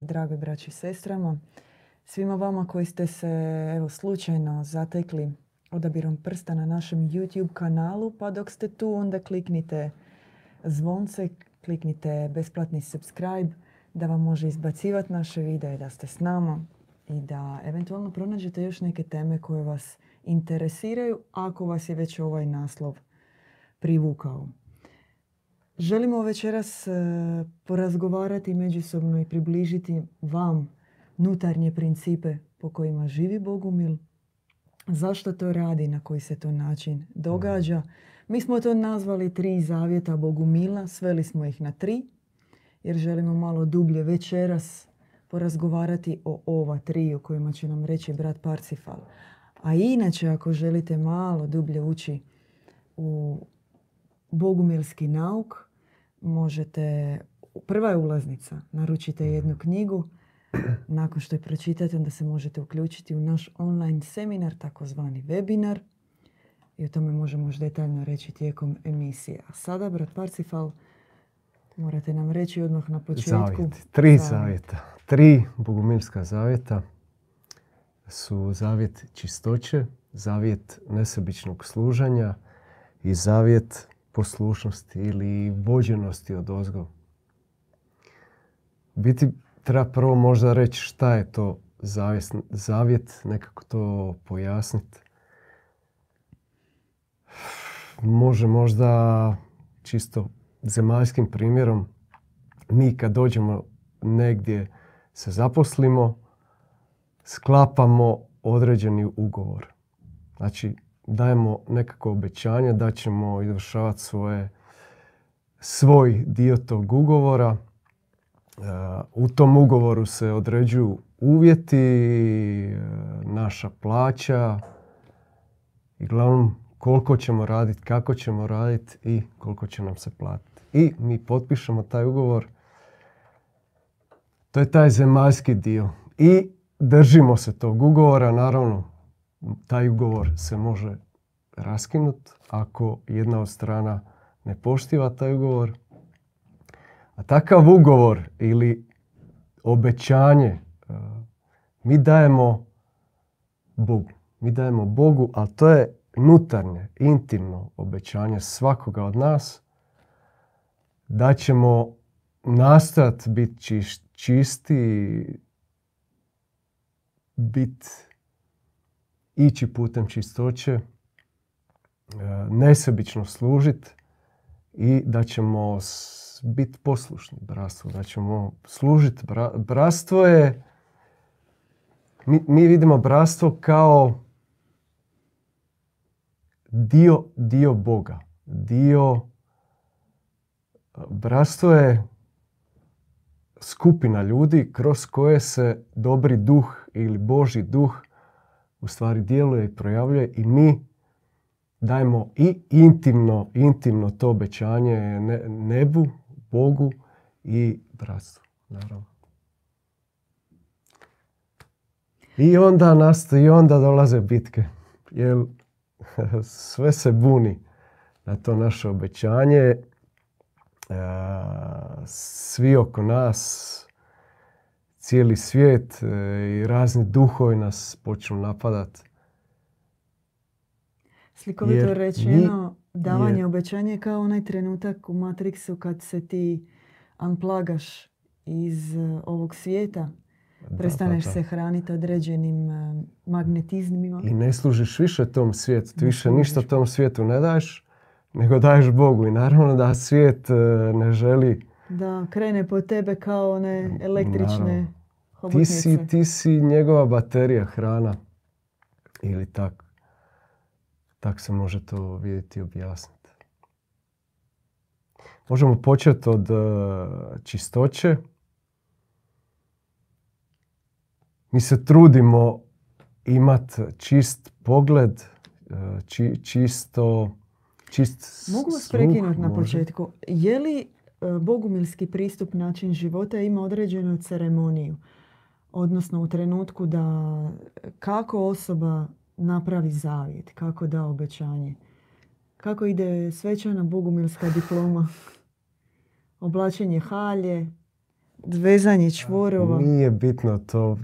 drage braći i sestrama. Svima vama koji ste se evo, slučajno zatekli odabirom prsta na našem YouTube kanalu, pa dok ste tu onda kliknite zvonce, kliknite besplatni subscribe da vam može izbacivati naše videe, da ste s nama i da eventualno pronađete još neke teme koje vas interesiraju ako vas je već ovaj naslov privukao. Želimo večeras e, porazgovarati međusobno i približiti vam nutarnje principe po kojima živi Bogumil, zašto to radi, na koji se to način događa. Mi smo to nazvali tri zavjeta Bogumila, sveli smo ih na tri, jer želimo malo dublje večeras porazgovarati o ova tri o kojima će nam reći brat Parcifal. A inače, ako želite malo dublje ući u bogumilski nauk, možete, prva je ulaznica, naručite jednu knjigu, nakon što je pročitate, onda se možete uključiti u naš online seminar, takozvani webinar. I o tome možemo još detaljno reći tijekom emisije. A sada, brat Parcifal, morate nam reći odmah na početku. Zavjeti. Tri zavjeta. Tri bogumilska zavjeta su zavjet čistoće, zavjet nesebičnog služanja i zavjet poslušnosti ili vođenosti od ozgo. Biti treba prvo možda reći šta je to zavjet, zavjet nekako to pojasniti. Može možda čisto zemaljskim primjerom mi kad dođemo negdje se zaposlimo, sklapamo određeni ugovor. Znači, dajemo nekako obećanje da ćemo izvršavati svoje, svoj dio tog ugovora. E, u tom ugovoru se određuju uvjeti, e, naša plaća i glavnom koliko ćemo raditi, kako ćemo raditi i koliko će nam se platiti. I mi potpišemo taj ugovor. To je taj zemaljski dio. I držimo se tog ugovora, naravno taj ugovor se može raskinut ako jedna od strana ne poštiva taj ugovor. A takav ugovor ili obećanje e, mi dajemo Bogu. Mi dajemo Bogu, ali to je nutarnje, intimno obećanje svakoga od nas da ćemo nastojati biti čisti, biti ići putem čistoće, e, nesebično služiti i da ćemo biti poslušni bratstvu, da ćemo služiti. Bratstvo je, mi, vidimo bratstvo kao dio, dio Boga. Dio, bratstvo je skupina ljudi kroz koje se dobri duh ili Boži duh u stvari djeluje i projavljuje i mi dajemo i intimno, intimno to obećanje nebu, Bogu i bratstvu, naravno. I onda nastoji, i onda dolaze bitke. Jer sve se buni na to naše obećanje. Svi oko nas cijeli svijet e, i razni duhovi nas počnu napadat. Slikovito rečeno, davanje obećanja je kao onaj trenutak u Matrixu kad se ti unplagaš iz e, ovog svijeta. Da, Prestaneš pa se hraniti određenim e, magnetizmima. I ne služiš više tom svijetu. Ti više ništa tom svijetu ne daješ, nego daješ Bogu. I naravno da svijet ne želi... Da, krene po tebe kao one električne ti si, ti si njegova baterija, hrana. Ili tak. Tak se može to vidjeti i objasniti. Možemo početi od uh, čistoće. Mi se trudimo imati čist pogled, uh, či, čisto, čist Mogu vas prekinuti na početku. Je li uh, bogumilski pristup način života ima određenu ceremoniju? Odnosno u trenutku da kako osoba napravi zavjet, kako da obećanje, kako ide svečana bogumilska diploma, oblačenje halje, vezanje čvorova. Nije bitno to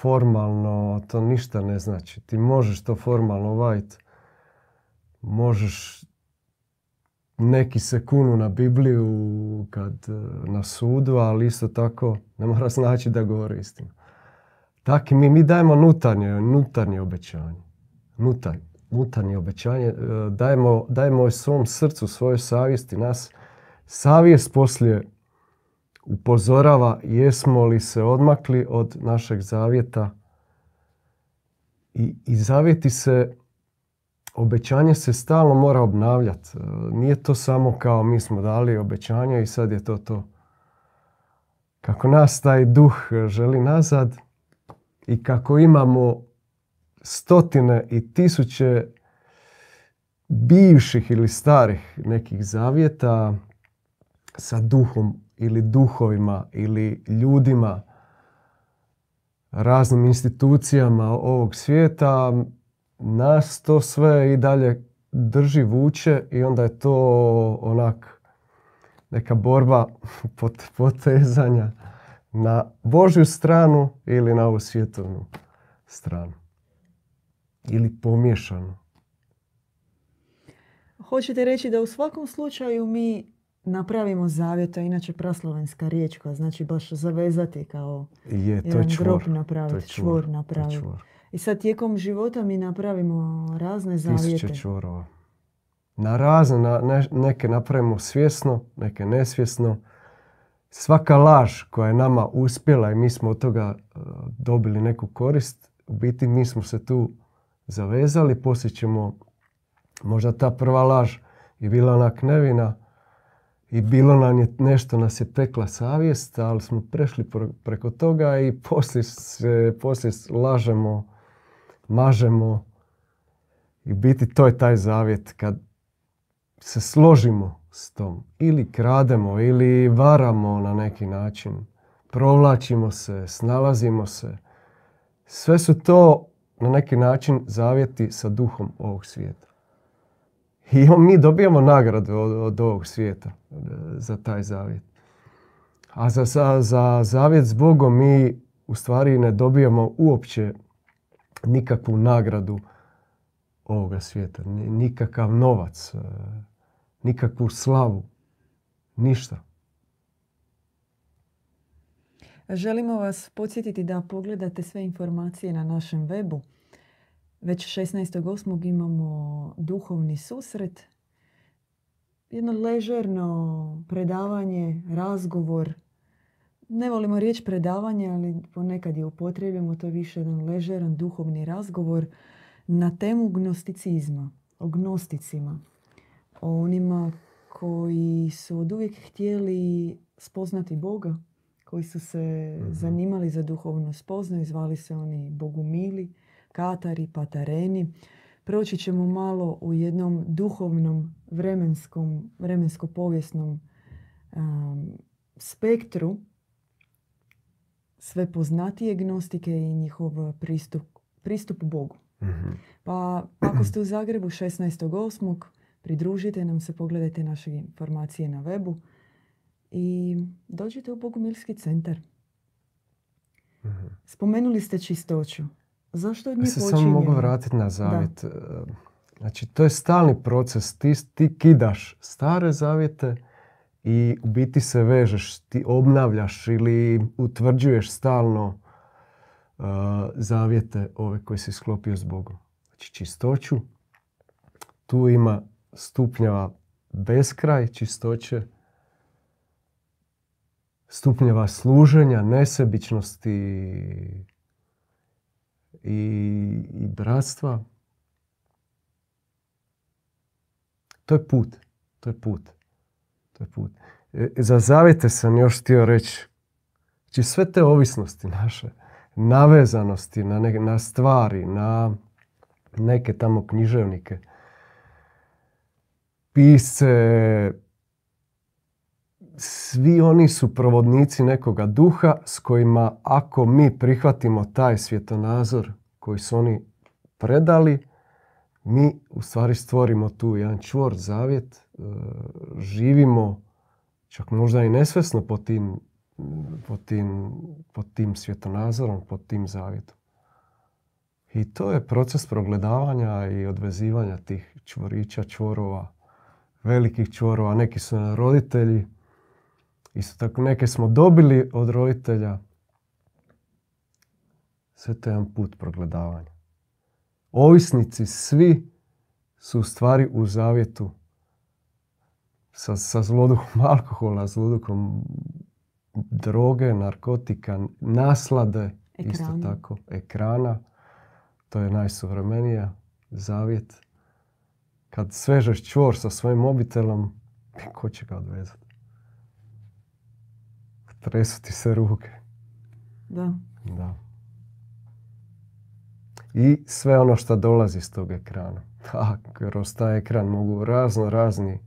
formalno, to ništa ne znači. Ti možeš to formalno vajt. Možeš neki se kunu na Bibliju kad e, na sudu, ali isto tako ne mora znači da govori istinu. Tako mi, mi dajemo nutarnje, nutarnje obećanje. Nutarnje, nutarnje obećanje. E, dajemo, dajemo svom srcu, svojoj savjesti. Nas savjest poslije upozorava jesmo li se odmakli od našeg zavjeta i, i zavjeti se obećanje se stalno mora obnavljati. E, nije to samo kao mi smo dali obećanje i sad je to to. Kako nas taj duh želi nazad i kako imamo stotine i tisuće bivših ili starih nekih zavjeta sa duhom ili duhovima ili ljudima, raznim institucijama ovog svijeta, nas to sve i dalje drži, vuče i onda je to onak neka borba potezanja na Božju stranu ili na ovu svjetovnu stranu. Ili pomiješanu. Hoćete reći da u svakom slučaju mi napravimo zavjet, inače praslovenska riječ koja znači baš zavezati kao je, to jedan je grob napraviti, čvor, napraviti. I sad tijekom života mi napravimo razne zavijete. Tisuće čvorova. Na razne, na, neke napravimo svjesno, neke nesvjesno. Svaka laž koja je nama uspjela i mi smo od toga e, dobili neku korist, u biti mi smo se tu zavezali, poslije ćemo, možda ta prva laž je bila onak nevina i bilo nam je nešto, nas je pekla savjest, ali smo prešli preko toga i poslije, se, poslije lažemo mažemo. I biti to je taj zavjet kad se složimo s tom. Ili krademo, ili varamo na neki način. Provlačimo se, snalazimo se. Sve su to na neki način zavjeti sa duhom ovog svijeta. I mi dobijamo nagradu od, od ovog svijeta e, za taj zavjet. A za, za, za zavjet s Bogom mi u stvari ne dobijamo uopće nikakvu nagradu ovoga svijeta, nikakav novac, e, nikakvu slavu, ništa. Želimo vas podsjetiti da pogledate sve informacije na našem webu. Već 16.8. imamo duhovni susret, jedno ležerno predavanje, razgovor ne volimo riječ predavanje, ali ponekad je upotrebimo, to više jedan ležeran duhovni razgovor na temu gnosticizma, o gnosticima, o onima koji su od uvijek htjeli spoznati Boga, koji su se mhm. zanimali za duhovno spoznaju, zvali se oni bogumili, katari, patareni. Proći ćemo malo u jednom duhovnom, vremenskom, vremensko-povijesnom um, spektru sve poznatije gnostike i njihov pristup, pristup Bogu. mm Pa ako ste u Zagrebu 16.8. pridružite nam se, pogledajte naše informacije na webu i dođite u Bogumilski centar. mm Spomenuli ste čistoću. Zašto od nje se samo mogu vratiti na zavjet. Znači, to je stalni proces. Ti, ti kidaš stare zavjete i u biti se vežeš, ti obnavljaš ili utvrđuješ stalno uh, zavjete ove koje si sklopio s Bogom. Znači čistoću, tu ima stupnjeva beskraj čistoće, stupnjeva služenja, nesebičnosti i, i bratstva. To je put. To je put put. E, za zavjete sam još htio reći. Znači sve te ovisnosti naše, navezanosti na, na stvari, na neke tamo književnike, pisce, svi oni su provodnici nekoga duha s kojima ako mi prihvatimo taj svjetonazor koji su oni predali, mi u stvari stvorimo tu jedan čvor zavjet, e, živimo čak možda i nesvesno po tim pod tim, pod tim svjetonazorom, pod tim zavjetom. I to je proces progledavanja i odvezivanja tih čvorića, čvorova, velikih čvorova. Neki su na roditelji, isto tako neke smo dobili od roditelja. Sve to je jedan put progledavanja. Ovisnici svi su u stvari u zavjetu sa, sa zloduhom alkohola, zloduhom droge, narkotika, naslade, isto tako, ekrana. To je najsuvremenija zavjet. Kad svežeš čvor sa svojim mobitelom, ko će ga odvezati? Tresu ti se ruke. Da. Da. I sve ono što dolazi s tog ekrana. A, kroz taj ekran mogu razno razni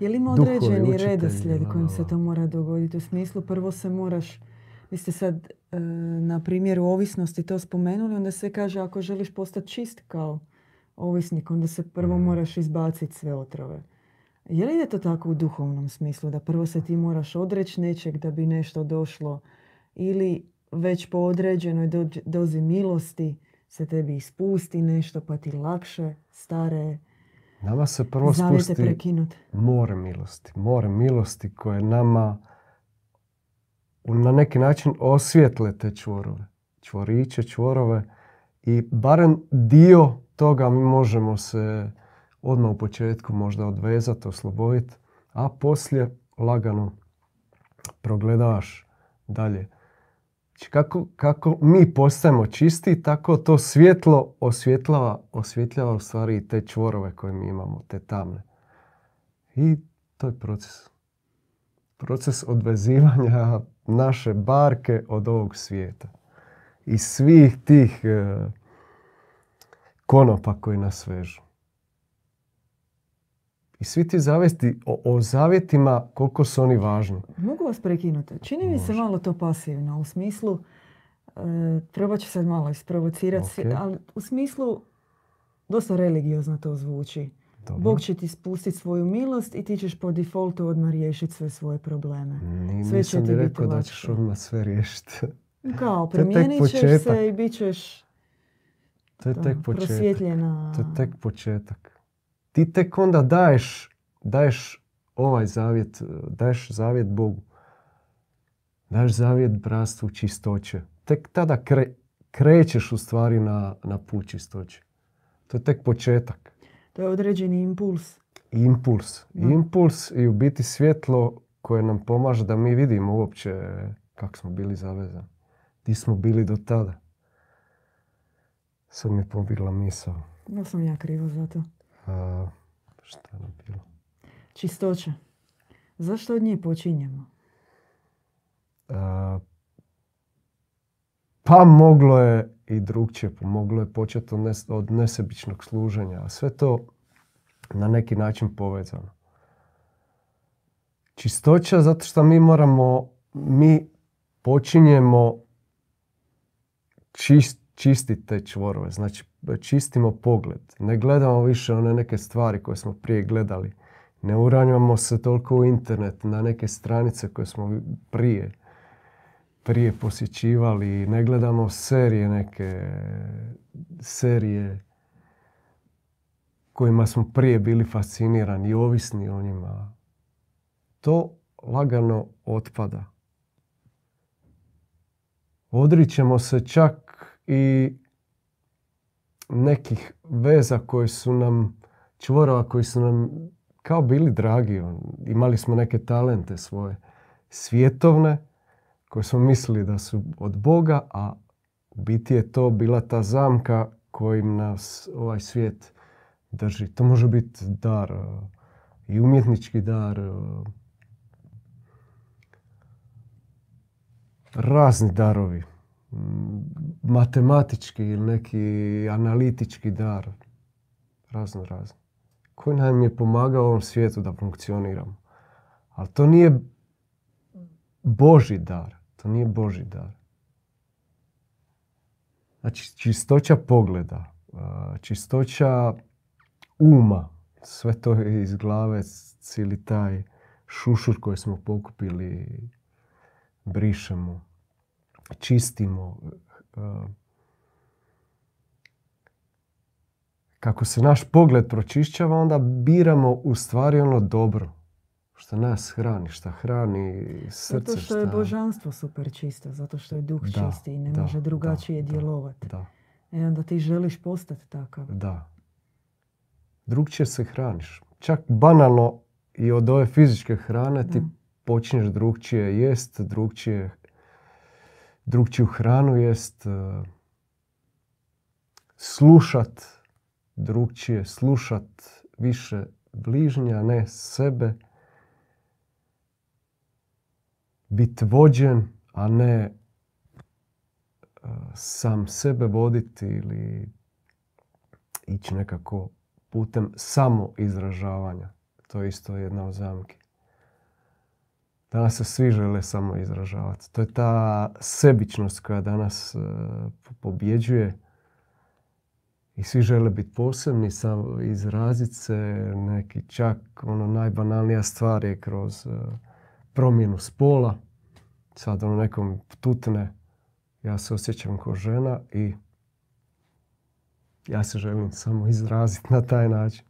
je li ima određeni redoslijed kojim se to mora dogoditi? U smislu prvo se moraš, vi ste sad e, na primjeru ovisnosti to spomenuli, onda se kaže ako želiš postati čist kao ovisnik, onda se prvo mm. moraš izbaciti sve otrove. Je li ide to tako u duhovnom smislu, da prvo se ti moraš odreći nečeg da bi nešto došlo ili već po određenoj dozi milosti se tebi ispusti nešto pa ti lakše stare Nama se prvo spusti more milosti. More milosti koje nama na neki način osvijetle te čvorove. Čvoriće, čvorove. I barem dio toga mi možemo se odmah u početku možda odvezati, osloboditi, a poslije lagano progledavaš dalje. Znači, kako, kako mi postajemo čisti, tako to svjetlo osvjetljava, osvjetljava u stvari te čvorove koje mi imamo, te tamne. I to je proces. Proces odvezivanja naše barke od ovog svijeta. I svih tih e, konopa koji nas vežu. I svi ti zavesti o, o zavjetima, koliko su oni važni. Mogu vas prekinuti. Čini mi se malo to pasivno. U smislu, e, treba ću sad malo isprovocirati, ali u smislu dosta religiozno to zvuči. Dobro. Bog će ti spustiti svoju milost i ti ćeš po defaultu odmah riješiti sve svoje probleme. Ni, sve nisam ti rekao da ćeš odmah sve riješiti. Kao, promijenit ćeš se i bit ćeš to je tek početak. To je tek početak ti tek onda daješ, daješ ovaj zavjet, daješ zavjet Bogu. Daješ zavjet bratstvu čistoće. Tek tada krećeš u stvari na, na put čistoće. To je tek početak. To je određeni impuls. Impuls. Impuls i u biti svjetlo koje nam pomaže da mi vidimo uopće kako smo bili zavezani. Di smo bili do tada. Sad mi je pobjegla misao. Da sam ja krivo za to. A, šta nam bilo? Čistoća. Zašto od nje počinjemo? A, pa moglo je i drugčije. Moglo je početi od, od nesebičnog služenja. A sve to na neki način povezano. Čistoća zato što mi moramo, mi počinjemo čist, čistiti te čvorove. Znači čistimo pogled. Ne gledamo više one neke stvari koje smo prije gledali. Ne uranjamo se toliko u internet na neke stranice koje smo prije prije posjećivali. Ne gledamo serije neke serije kojima smo prije bili fascinirani i ovisni o njima. To lagano otpada. Odričemo se čak i nekih veza koji su nam, čvorova koji su nam kao bili dragi. Imali smo neke talente svoje svjetovne koje smo mislili da su od Boga, a u biti je to bila ta zamka kojim nas ovaj svijet drži. To može biti dar i umjetnički dar, razni darovi matematički ili neki analitički dar. Razno razno. Koji nam je pomagao ovom svijetu da funkcioniramo. Ali to nije Boži dar. To nije Boži dar. Znači, čistoća pogleda, čistoća uma, sve to iz glave, cijeli taj šušur koji smo pokupili brišemo, čistimo. E, kako se naš pogled pročišćava, onda biramo u stvari ono dobro. Što nas hrani, što hrani srce. Zato što je božanstvo super čisto, zato što je duh čisti i ne može drugačije djelovati. Da, I onda ti želiš postati takav. Da. Drugčije se hraniš. Čak banalno i od ove fizičke hrane ti počinješ drugčije jest, drugčije, drugčiju hranu jest, e, slušat drugčije, slušat više bližnja, ne sebe, biti vođen, a ne e, sam sebe voditi ili ići nekako putem samo izražavanja. To je isto jedna od zamki. Danas se svi žele samo izražavati. To je ta sebičnost koja danas uh, pobjeđuje. I svi žele biti posebni, samo izraziti se. Neki čak ono najbanalnija stvar je kroz uh, promjenu spola. Sad ono nekom tutne, ja se osjećam kao žena i ja se želim samo izraziti na taj način.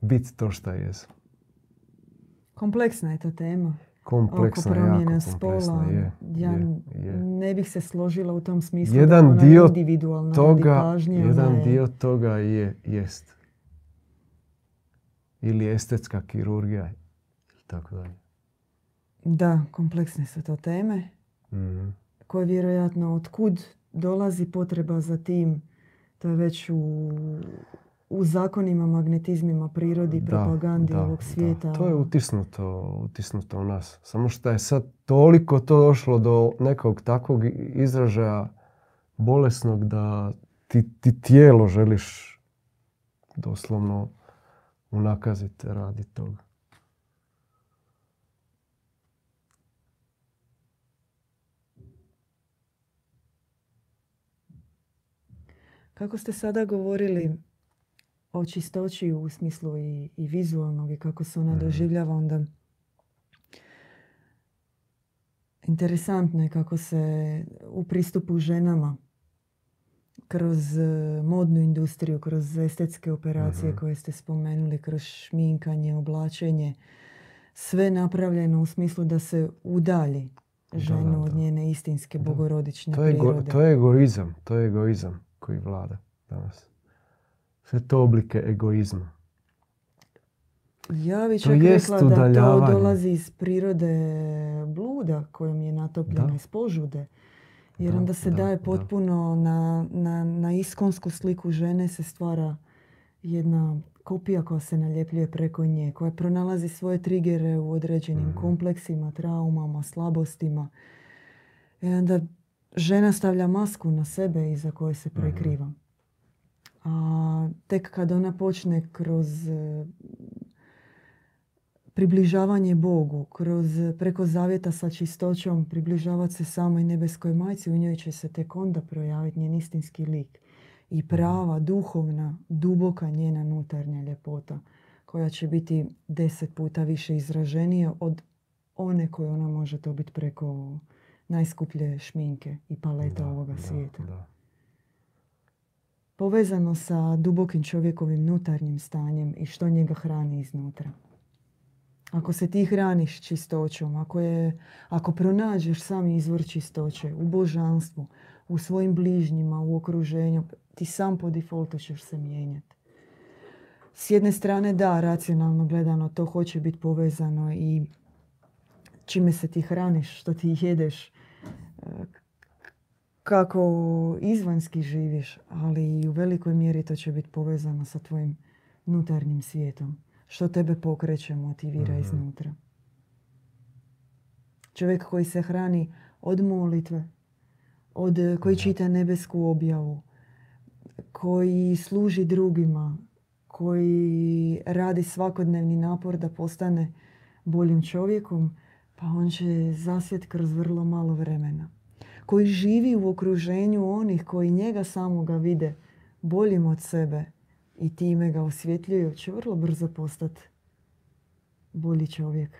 Biti to što je. Kompleksna je to tema. Kompleksna, oko promjene spola. Je, ja je, ne bih se složila u tom smislu jedan da ona dio individualna toga, pažnje, Jedan je... dio toga je, jest. Ili estetska kirurgija. Tako dalje. Da, kompleksne su to teme. mm Koje vjerojatno otkud dolazi potreba za tim to je već u, u zakonima, magnetizmima, prirodi, propagandi ovog svijeta. To je utisnuto, utisnuto u nas. Samo što je sad toliko to došlo do nekog takvog izražaja bolesnog da ti, ti tijelo želiš doslovno unakaziti radi toga. Kako ste sada govorili o čistoći u smislu i, i vizualnog i kako se ona mhm. doživljava, onda interesantno je kako se u pristupu ženama kroz e, modnu industriju, kroz estetske operacije mhm. koje ste spomenuli, kroz šminkanje, oblačenje, sve napravljeno u smislu da se udalji ženu od njene istinske bogorodične to je prirode. to je egoizam, to je egoizam koji vlada danas. Sve to oblike egoizma. Ja bih čak rekla da to dolazi iz prirode bluda kojom je natopljena iz požude. Jer onda se daje potpuno na, na, na iskonsku sliku žene se stvara jedna kopija koja se naljepljuje preko nje, koja pronalazi svoje trigere u određenim mhm. kompleksima, traumama, slabostima. I onda žena stavlja masku na sebe iza koje se mhm. prekriva. A tek kad ona počne kroz e, približavanje Bogu, kroz preko zavjeta sa čistoćom približavati se samoj nebeskoj majci, u njoj će se tek onda projaviti njen istinski lik i prava, duhovna, duboka njena nutarnja ljepota koja će biti deset puta više izraženija od one koje ona može dobiti preko najskuplje šminke i paleta ovoga svijeta. Da. Povezano sa dubokim čovjekovim nutarnjim stanjem i što njega hrani iznutra. Ako se ti hraniš čistoćom, ako, je, ako pronađeš sami izvor čistoće u božanstvu, u svojim bližnjima, u okruženju, ti sam po defaultu ćeš se mijenjati. S jedne strane da, racionalno gledano, to hoće biti povezano i čime se ti hraniš, što ti jedeš, kako izvanski živiš, ali i u velikoj mjeri to će biti povezano sa tvojim unutarnjim svijetom. Što tebe pokreće, motivira mm iznutra. Čovjek koji se hrani od molitve, od, koji čita nebesku objavu, koji služi drugima, koji radi svakodnevni napor da postane boljim čovjekom, pa on će zasjet kroz vrlo malo vremena koji živi u okruženju onih koji njega samoga vide boljim od sebe i time ga osvjetljuju, će vrlo brzo postati bolji čovjek.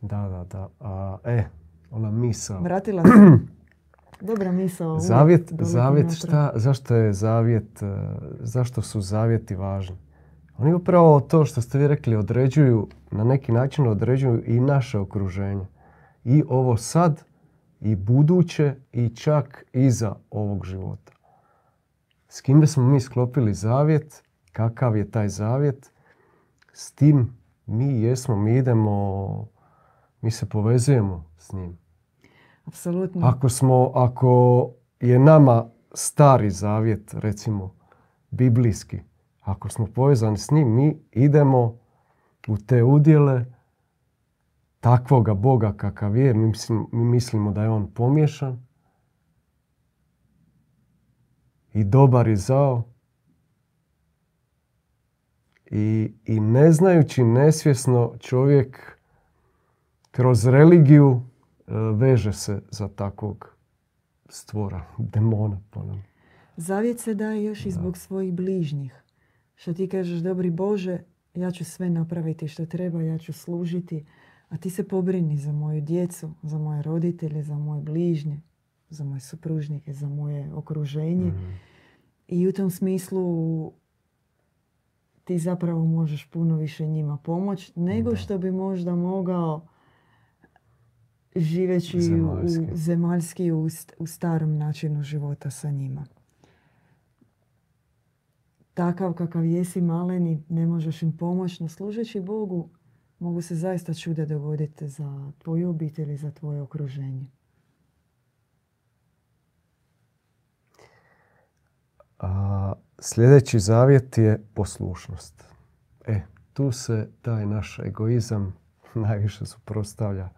Da, da, da. A, e, ona misao. Vratila se. Dobra misao. Zavjet, zavjet šta, zašto je zavjet, e, zašto su zavjeti važni? Oni upravo to što ste vi rekli određuju, na neki način određuju i naše okruženje. I ovo sad, i buduće, i čak iza ovog života. S kime smo mi sklopili zavjet, kakav je taj zavjet, s tim mi jesmo, mi idemo, mi se povezujemo s njim. Apsolutno. Ako smo, ako je nama stari zavjet, recimo, biblijski, ako smo povezani s njim, mi idemo u te udjele takvoga Boga kakav je. Mi, mislim- mi mislimo da je on pomiješan i dobar i zao. I, I ne znajući nesvjesno čovjek kroz religiju e, veže se za takvog stvora, demona ponavljam. Zavjet se daje još i Da. zbog svojih bližnjih. Što ti kažeš, dobri Bože, ja ću sve napraviti što treba, ja ću služiti, a ti se pobrini za moju djecu, za moje roditelje, za moje bližnje, za moje supružnike, za moje okruženje. Mhm. I u tom smislu ti zapravo možeš puno više njima pomoći nego Da. što bi možda mogao živeći Zemaljski. u zemaljski u, st- u starom načinu života sa njima. Takav kakav jesi maleni, ne možeš im pomoći, no služeći Bogu mogu se zaista čuda dogoditi za tvoju obitelj i za tvoje okruženje. A sljedeći zavjet je poslušnost. E, tu se taj naš egoizam najviše suprotstavlja.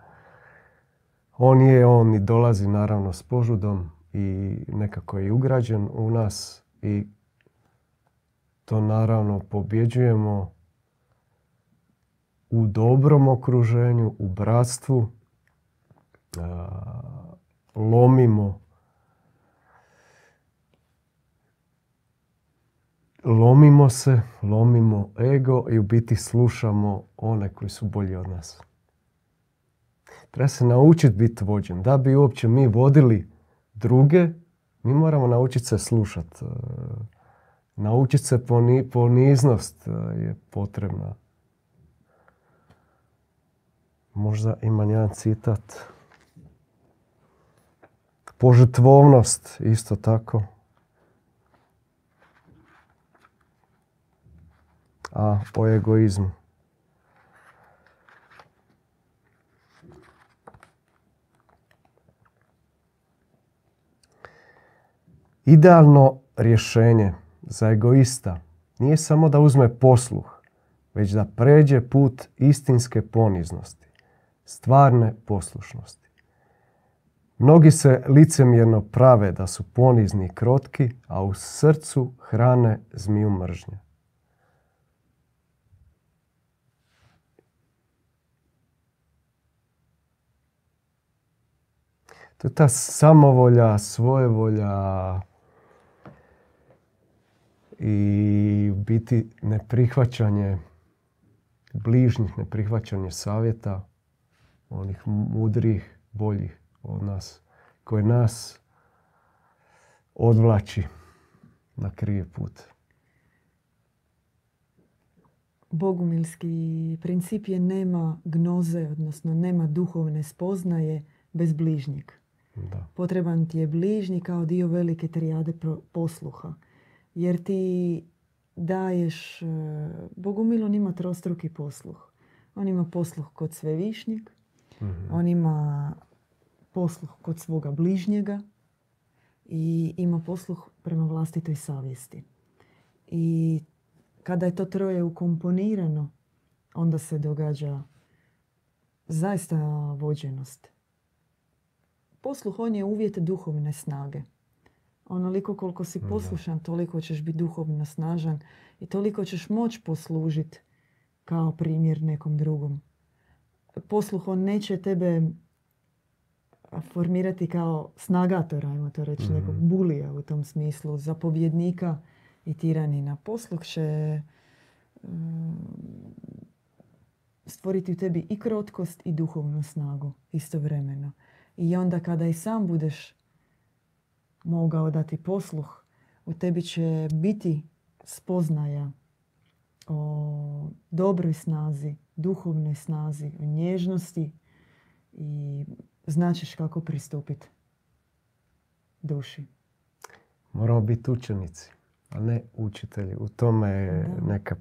On je, on i dolazi naravno s požudom i nekako je ugrađen u nas i to naravno pobjeđujemo u dobrom okruženju, u bratstvu, lomimo lomimo se, lomimo ego i u biti slušamo one koji su bolji od nas. Treba se naučiti biti vođen. Da bi uopće mi vodili druge, mi moramo naučiti se slušati. Naučiti se poni, poniznost e, je potrebna. Možda imam jedan citat. Požrtvovnost isto tako. a o egoizmu. Idealno rješenje za egoista nije samo da uzme posluh, već da pređe put istinske poniznosti, stvarne poslušnosti. Mnogi se licemjerno prave da su ponizni i krotki, a u srcu hrane zmiju mržnje. To je ta samovolja, svojevolja i biti neprihvaćanje bližnjih, neprihvaćanje savjeta onih mudrih, boljih od nas, koje nas odvlači na krivi put. Bogumilski princip je nema gnoze, odnosno nema duhovne spoznaje bez bližnjeg. Da. Potreban ti je bližnji kao dio velike trijade posluha. Jer ti daješ... e, Bogumil on ima trostruki posluh. On ima posluh kod svevišnjeg, Mhm. on ima posluh kod svoga bližnjega i ima posluh prema vlastitoj savjesti. I kada je to troje ukomponirano, onda se događa zaista vođenost. Posluh, on je uvjet duhovne snage. Onoliko koliko si poslušan, toliko ćeš biti duhovno snažan i toliko ćeš moći poslužiti kao primjer nekom drugom. Posluh, on neće tebe formirati kao snagatora, ajmo to reći, Mhm. nekog bulija u tom smislu, zapovjednika i tiranina. Posluh će mm, stvoriti u tebi i krotkost i duhovnu snagu istovremeno. I onda kada i sam budeš mogao dati posluh, u tebi će biti spoznaja o dobroj snazi, duhovnoj snazi, o nježnosti i značiš kako pristupiti duši. Moramo biti učenici, a ne učitelji. U tome je neka,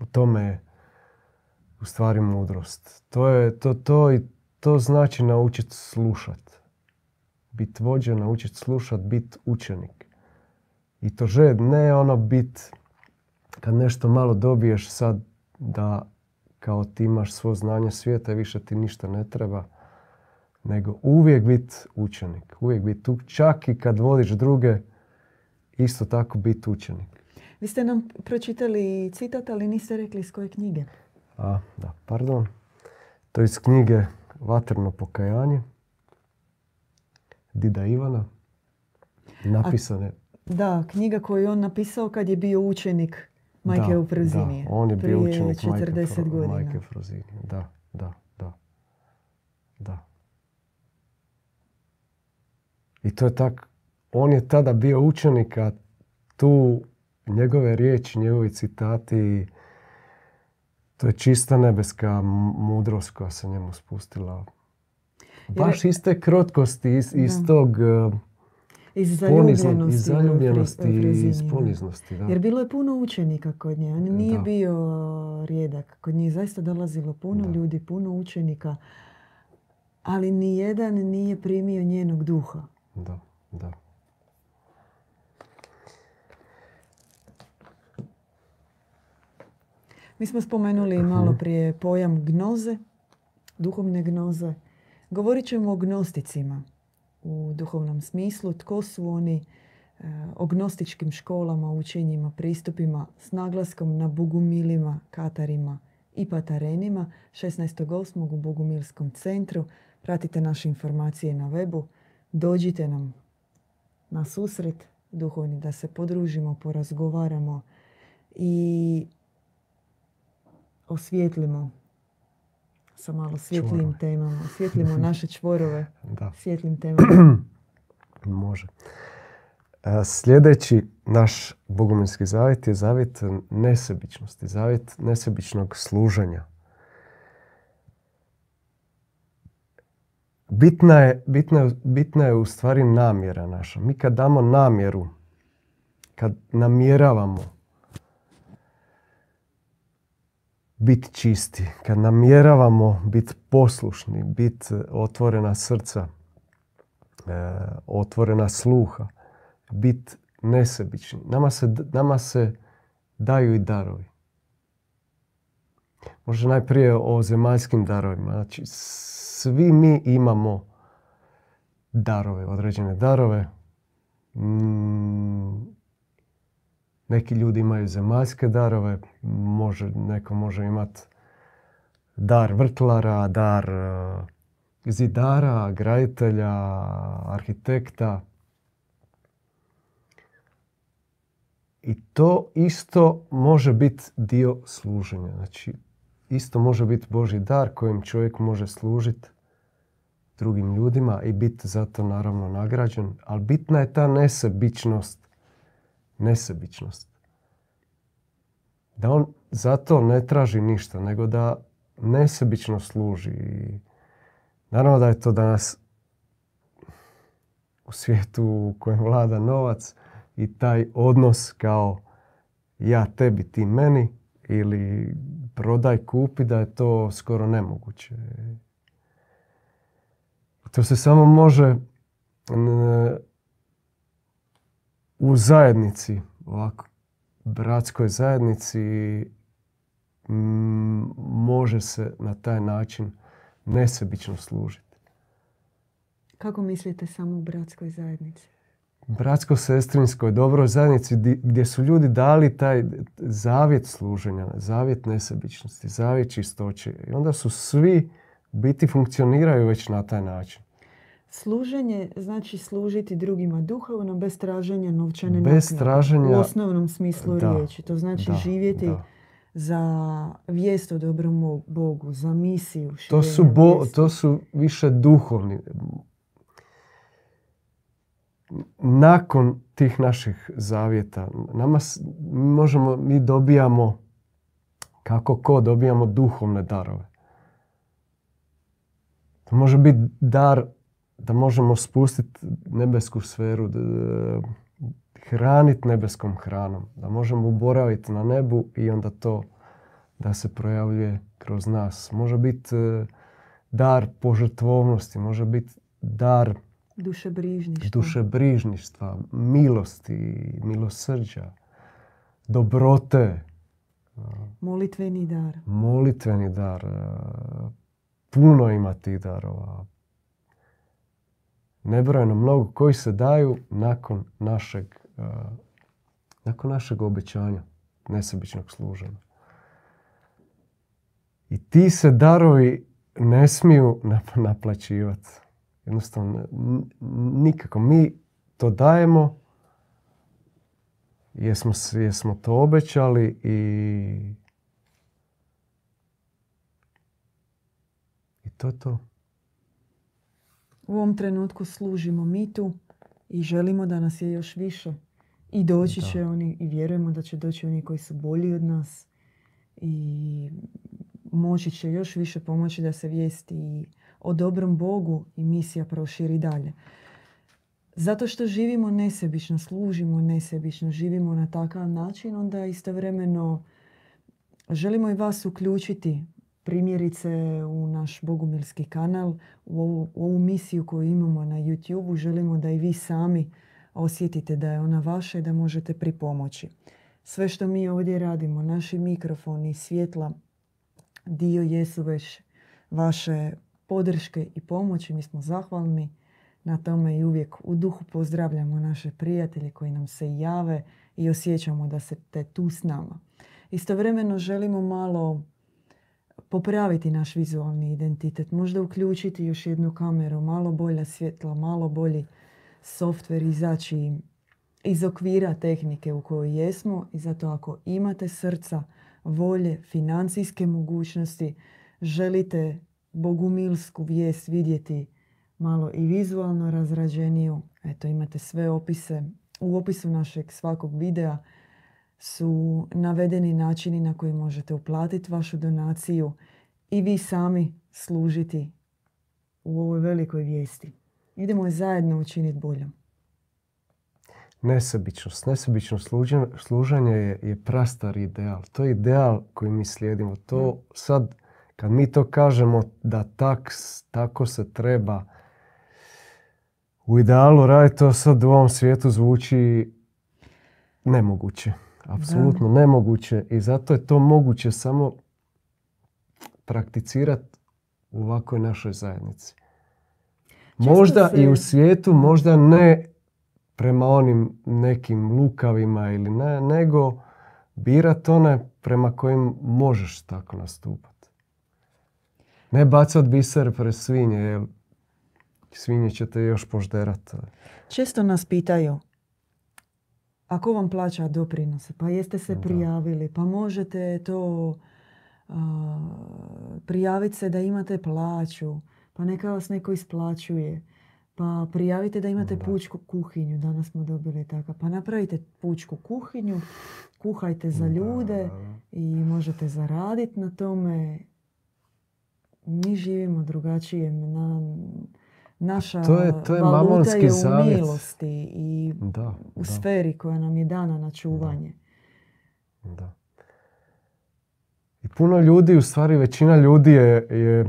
u tome je u stvari mudrost. To, je, to, to, i to znači naučiti slušat. Biti vođa, naučiti slušat, biti učenik. I to žed, ne ono bit kad nešto malo dobiješ sad da kao ti imaš svo znanje svijeta i više ti ništa ne treba, nego uvijek biti učenik. Uvijek biti čak i kad vodiš druge, isto tako biti učenik. Vi ste nam pročitali citat, ali niste rekli iz koje knjige. A, da, pardon. To je iz knjige Vatrno pokajanje. Dida Ivana. Napisane. da, knjiga koju je on napisao kad je bio učenik Majke da, u Frozinije. Da, on je bio učenik 40 godina. Majke Frozinije. Da, da, da. Da. I to je tak, on je tada bio učenik, a tu njegove riječi, njegovi citati, to je čista nebeska mudrost koja se njemu spustila. Baš iz te krotkosti, iz, iz tog iz zaljubljenosti, iz zaljubljenosti i iz poniznosti. Da. Jer bilo je puno učenika kod nje. On nije bio rijedak. Kod nje je zaista dolazilo puno ljudi, puno učenika. Ali ni jedan nije primio njenog duha. Da, da. Mi smo spomenuli malo prije pojam gnoze, duhovne gnoze. Govorit ćemo o gnosticima u duhovnom smislu. Tko su oni e, o gnostičkim školama, učenjima, pristupima s naglaskom na bogumilima, katarima i patarenima 16.8. u Bogumilskom centru. Pratite naše informacije na webu. Dođite nam na susret duhovni da se podružimo, porazgovaramo i osvijetlimo sa malo svjetlijim temama. Osvijetlimo naše čvorove da. svjetlim temama. Može. E, sljedeći naš bogumilski zavjet je zavjet nesebičnosti, zavjet nesebičnog služenja. Bitna je, bitna, je, bitna je u stvari namjera naša. Mi kad damo namjeru, kad namjeravamo biti čisti, kad namjeravamo biti poslušni, biti otvorena srca, e, otvorena sluha, biti nesebični. Nama se, nama se daju i darovi. Možda najprije o zemaljskim darovima. Znači, svi mi imamo darove, određene darove. Mm, neki ljudi imaju zemaljske darove, može, neko može imati dar vrtlara, dar e, zidara, graditelja, arhitekta. I to isto može biti dio služenja. Znači, isto može biti Boži dar kojim čovjek može služiti drugim ljudima i biti zato naravno nagrađen. Ali bitna je ta nesebičnost. Nesebičnost. Da on zato ne traži ništa, nego da nesebično služi. I naravno da je to danas u svijetu u kojem vlada novac i taj odnos kao ja tebi, ti meni ili prodaj, kupi, da je to skoro nemoguće. To se samo može u zajednici, ovako, bratskoj zajednici može se na taj način nesebično služiti. Kako mislite samo u bratskoj zajednici? Bratsko-sestrinskoj dobroj zajednici gdje su ljudi dali taj zavjet služenja, zavjet nesebičnosti, zavjet čistoće. I onda su svi biti funkcioniraju već na taj način. Služenje znači služiti drugima duhovno bez traženja novčane bez traženja, u osnovnom smislu riječi. To znači živjeti za vijest o dobrom Bogu, za misiju. To su, to su više duhovni. Nakon tih naših zavjeta, nama možemo, mi dobijamo, kako ko, dobijamo duhovne darove. To može biti dar da možemo spustiti nebesku sferu, hraniti nebeskom hranom, da možemo boraviti na nebu i onda to da se projavljuje kroz nas. Može biti e, dar požrtvovnosti, može biti dar dušebrižništva, dušebrižništva milosti, milosrđa, dobrote. Molitveni dar. Molitveni dar. E, puno ima tih darova. Nebrojeno mnogo koji se daju nakon našeg nakon našeg obećanja, nesebičnog služenja. I ti se darovi ne smiju naplaćivati. Jednostavno, nikako. Mi to dajemo, jesmo, jesmo to obećali i i to je to. U ovom trenutku služimo mitu i želimo da nas je još više. I doći će oni i vjerujemo da će doći oni koji su bolji od nas i moći će još više pomoći da se vijesti o dobrom Bogu i misija proširi dalje. Zato što živimo nesebično, služimo nesebično, živimo na takav način, onda istovremeno želimo i vas uključiti primjerice u naš bogumilski kanal, u ovu, u ovu misiju koju imamo na YouTube. Želimo da i vi sami osjetite da je ona vaša i da možete pripomoći. Sve što mi ovdje radimo, naši mikrofoni, svjetla, dio jesu već vaše podrške i pomoći. Mi smo zahvalni na tome i uvijek u duhu pozdravljamo naše prijatelje koji nam se jave i osjećamo da se te tu s nama. Istovremeno želimo malo popraviti naš vizualni identitet, možda uključiti još jednu kameru, malo bolja svjetla, malo bolji softver izaći iz okvira tehnike u kojoj jesmo i zato ako imate srca, volje, financijske mogućnosti, želite bogumilsku vijest vidjeti malo i vizualno razrađeniju, eto imate sve opise. U opisu našeg svakog videa su navedeni načini na koji možete uplatiti vašu donaciju i vi sami služiti u ovoj velikoj vijesti. Idemo je zajedno učiniti boljom. Nesebičnost. Nesebično služenje je, je prastar ideal. To je ideal koji mi slijedimo. To sad, kad mi to kažemo da tak, tako se treba u idealu raditi, to sad u ovom svijetu zvuči nemoguće. Apsolutno nemoguće. I zato je to moguće samo prakticirati u ovakvoj našoj zajednici. Možda i u svijetu, možda ne prema onim nekim lukavima ili ne, nego birat one prema kojim možeš tako nastupati. Ne bacat biser pre svinje, jer svinje će te još požderati. Često nas pitaju, ako vam plaća doprinose, pa jeste se prijavili, pa možete to uh, prijaviti se da imate plaću pa neka vas neko isplaćuje. Pa prijavite da imate pučku kuhinju. Danas smo dobili takav. Pa napravite pučku kuhinju, kuhajte za ljude i možete zaraditi na tome. Mi živimo drugačije. Na, naša to je, to je valuta je u milosti i u sferi koja nam je dana na čuvanje. Da. I puno ljudi, u stvari većina ljudi je, je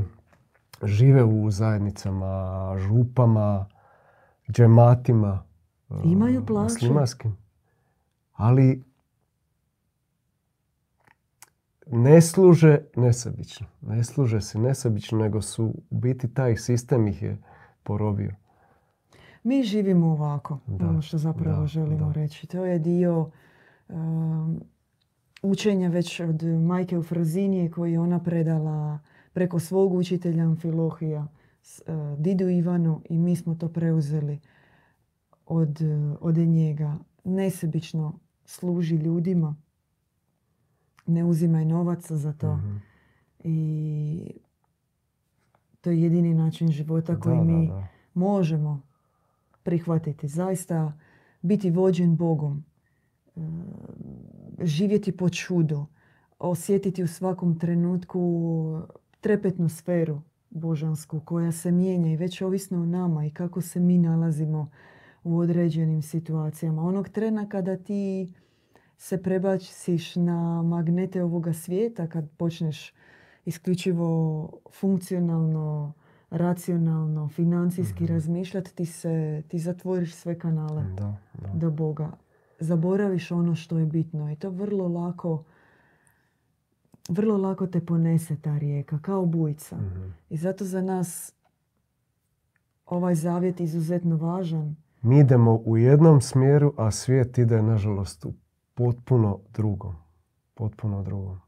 žive u zajednicama, župama, džematima. Imaju plaće. Ali ne služe nesebično. Ne služe se nesebično, nego su u biti taj sistem ih je porobio. Mi živimo ovako, da, ono što zapravo želimo reći. To je dio um, učenja već od majke u Frazinije koji je ona predala preko svog učitelja Amfilohija, e, Didu Ivanu i mi smo to preuzeli od, od njega. Nesebično služi ljudima. ne uzimaj novac za to. Mhm. I to je jedini način života koji Da, da, mi da. možemo prihvatiti. Zaista biti vođen Bogom. E, Živjeti po čudu. Osjetiti u svakom trenutku trepetnu sferu božansku koja se mijenja i već ovisno o nama i kako se mi nalazimo u određenim situacijama. Onog trena kada ti se prebaciš na magnete ovoga svijeta, kad počneš isključivo funkcionalno, racionalno, financijski Mhm. razmišljati, ti, se, ti zatvoriš sve kanale Da, da. do Boga. Zaboraviš ono što je bitno i to vrlo lako vrlo lako te ponese ta rijeka, kao bujica. Mhm. I zato za nas ovaj zavjet izuzetno važan. Mi idemo u jednom smjeru, a svijet ide, nažalost, u potpuno drugom. Potpuno drugom.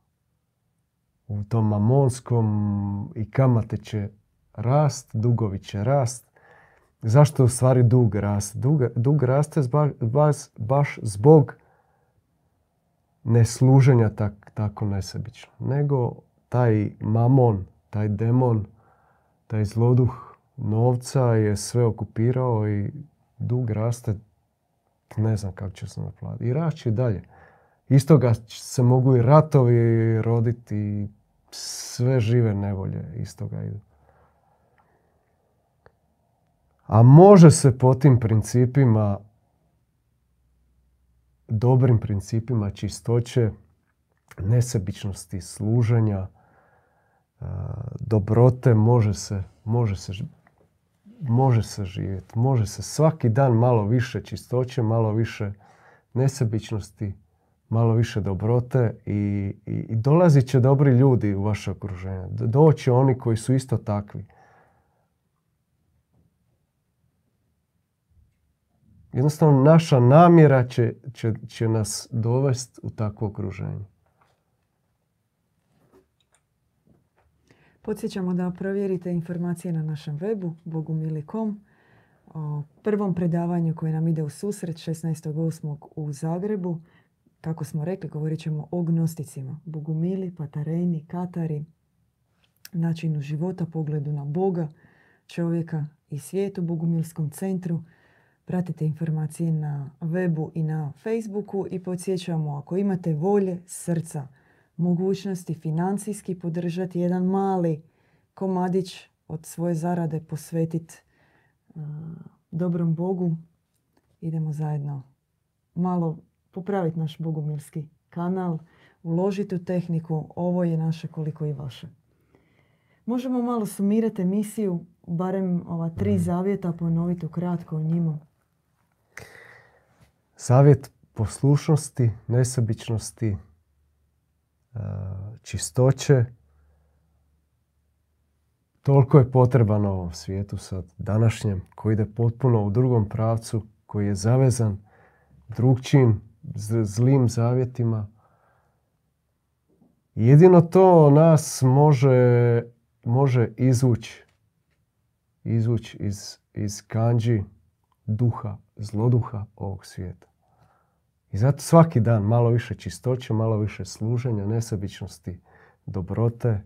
U tom mamonskom i kamate će rast, dugovi će rast. Zašto u stvari dug raste? Dug, dug raste zba- baš, zbog nesluženja tak, tako nesebično. Nego taj mamon, taj demon, taj zloduh novca je sve okupirao i dug raste, ne znam kako će se naplatiti. I raći i dalje. Iz toga se mogu i ratovi roditi i sve žive nevolje iz toga idu. A može se po tim principima, dobrim principima čistoće, nesebičnosti, služenja, a, dobrote, može se, može se, može se živjeti. Može se svaki dan malo više čistoće, malo više nesebičnosti, malo više dobrote i, i, i dolazit će dobri ljudi u vaše okruženje. Doći oni koji su isto takvi. Jednostavno naša namjera će, će, će nas dovesti u takvo okruženje. Podsjećamo da provjerite informacije na našem webu bogumili.com o prvom predavanju koje nam ide u susret 16.8. u Zagrebu. Kako smo rekli, govorit ćemo o gnosticima. Bogumili, patareni, katari, načinu života, pogledu na Boga, čovjeka i svijet u Bogumilskom centru. Pratite informacije na webu i na Facebooku i podsjećamo ako imate volje, srca, mogućnosti financijski podržati jedan mali komadić od svoje zarade posvetiti dobrom Bogu. Idemo zajedno malo popraviti naš bogumilski kanal, uložiti u tehniku. Ovo je naše koliko i vaše. Možemo malo sumirati emisiju, barem ova tri zavjeta, ponoviti ukratko o njima. Savjet poslušnosti, nesebičnosti, e, čistoće. Toliko je potreban ovom svijetu sad, današnjem, koji ide potpuno u drugom pravcu, koji je zavezan drugčijim zlim zavjetima. Jedino to nas može, može izvući izvući iz, iz kanđi duha, zloduha ovog svijeta. I zato svaki dan malo više čistoće, malo više služenja, nesebičnosti, dobrote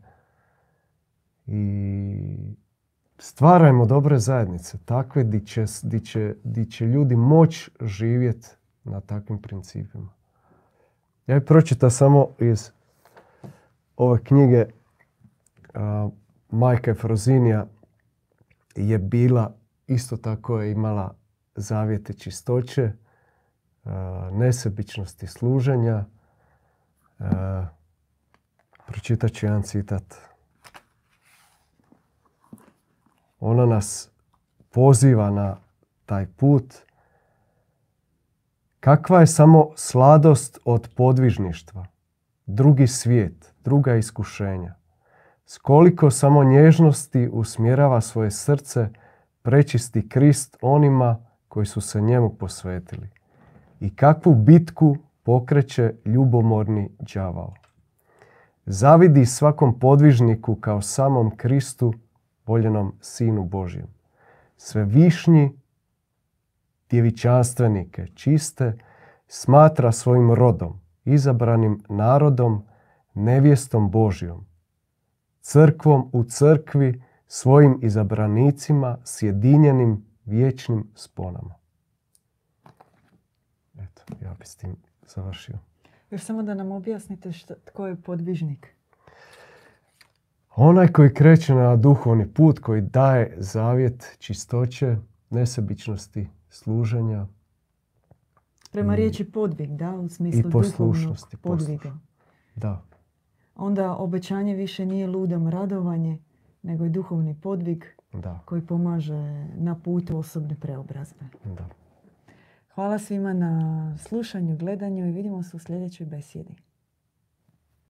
i stvarajmo dobre zajednice, takve di će, di će, di će ljudi moć živjeti na takvim principima. Ja bih pročitao samo iz ove knjige Majka Frozinija je bila, isto tako je imala zavjete čistoće, nesebičnosti služenja. Pročitat ću jedan citat. Ona nas poziva na taj put. Kakva je samo sladost od podvižništva, drugi svijet, druga iskušenja. S koliko samo nježnosti usmjerava svoje srce prečisti Krist onima koji su se njemu posvetili. I kakvu bitku pokreće ljubomorni đavao. Zavidi svakom podvižniku kao samom Kristu, voljenom Sinu Božjem. Sve višnji djevičanstvenike čiste smatra svojim rodom, izabranim narodom nevjestom Božjom, crkvom u crkvi, svojim izabranicima, sjedinjenim vječnim sponama. Eto, ja bi s tim završio. Još samo da nam objasnite šta, tko je podvižnik. Onaj koji kreće na duhovni put, koji daje zavjet čistoće, nesebičnosti, služenja Prema riječi podvig, da, u smislu i poslušnosti. podviga. Da, Onda obećanje više nije ludom radovanje, nego je duhovni podvig da, koji pomaže na putu osobne preobrazbe. da. Hvala svima na slušanju, gledanju i vidimo se u sljedećoj besjedi.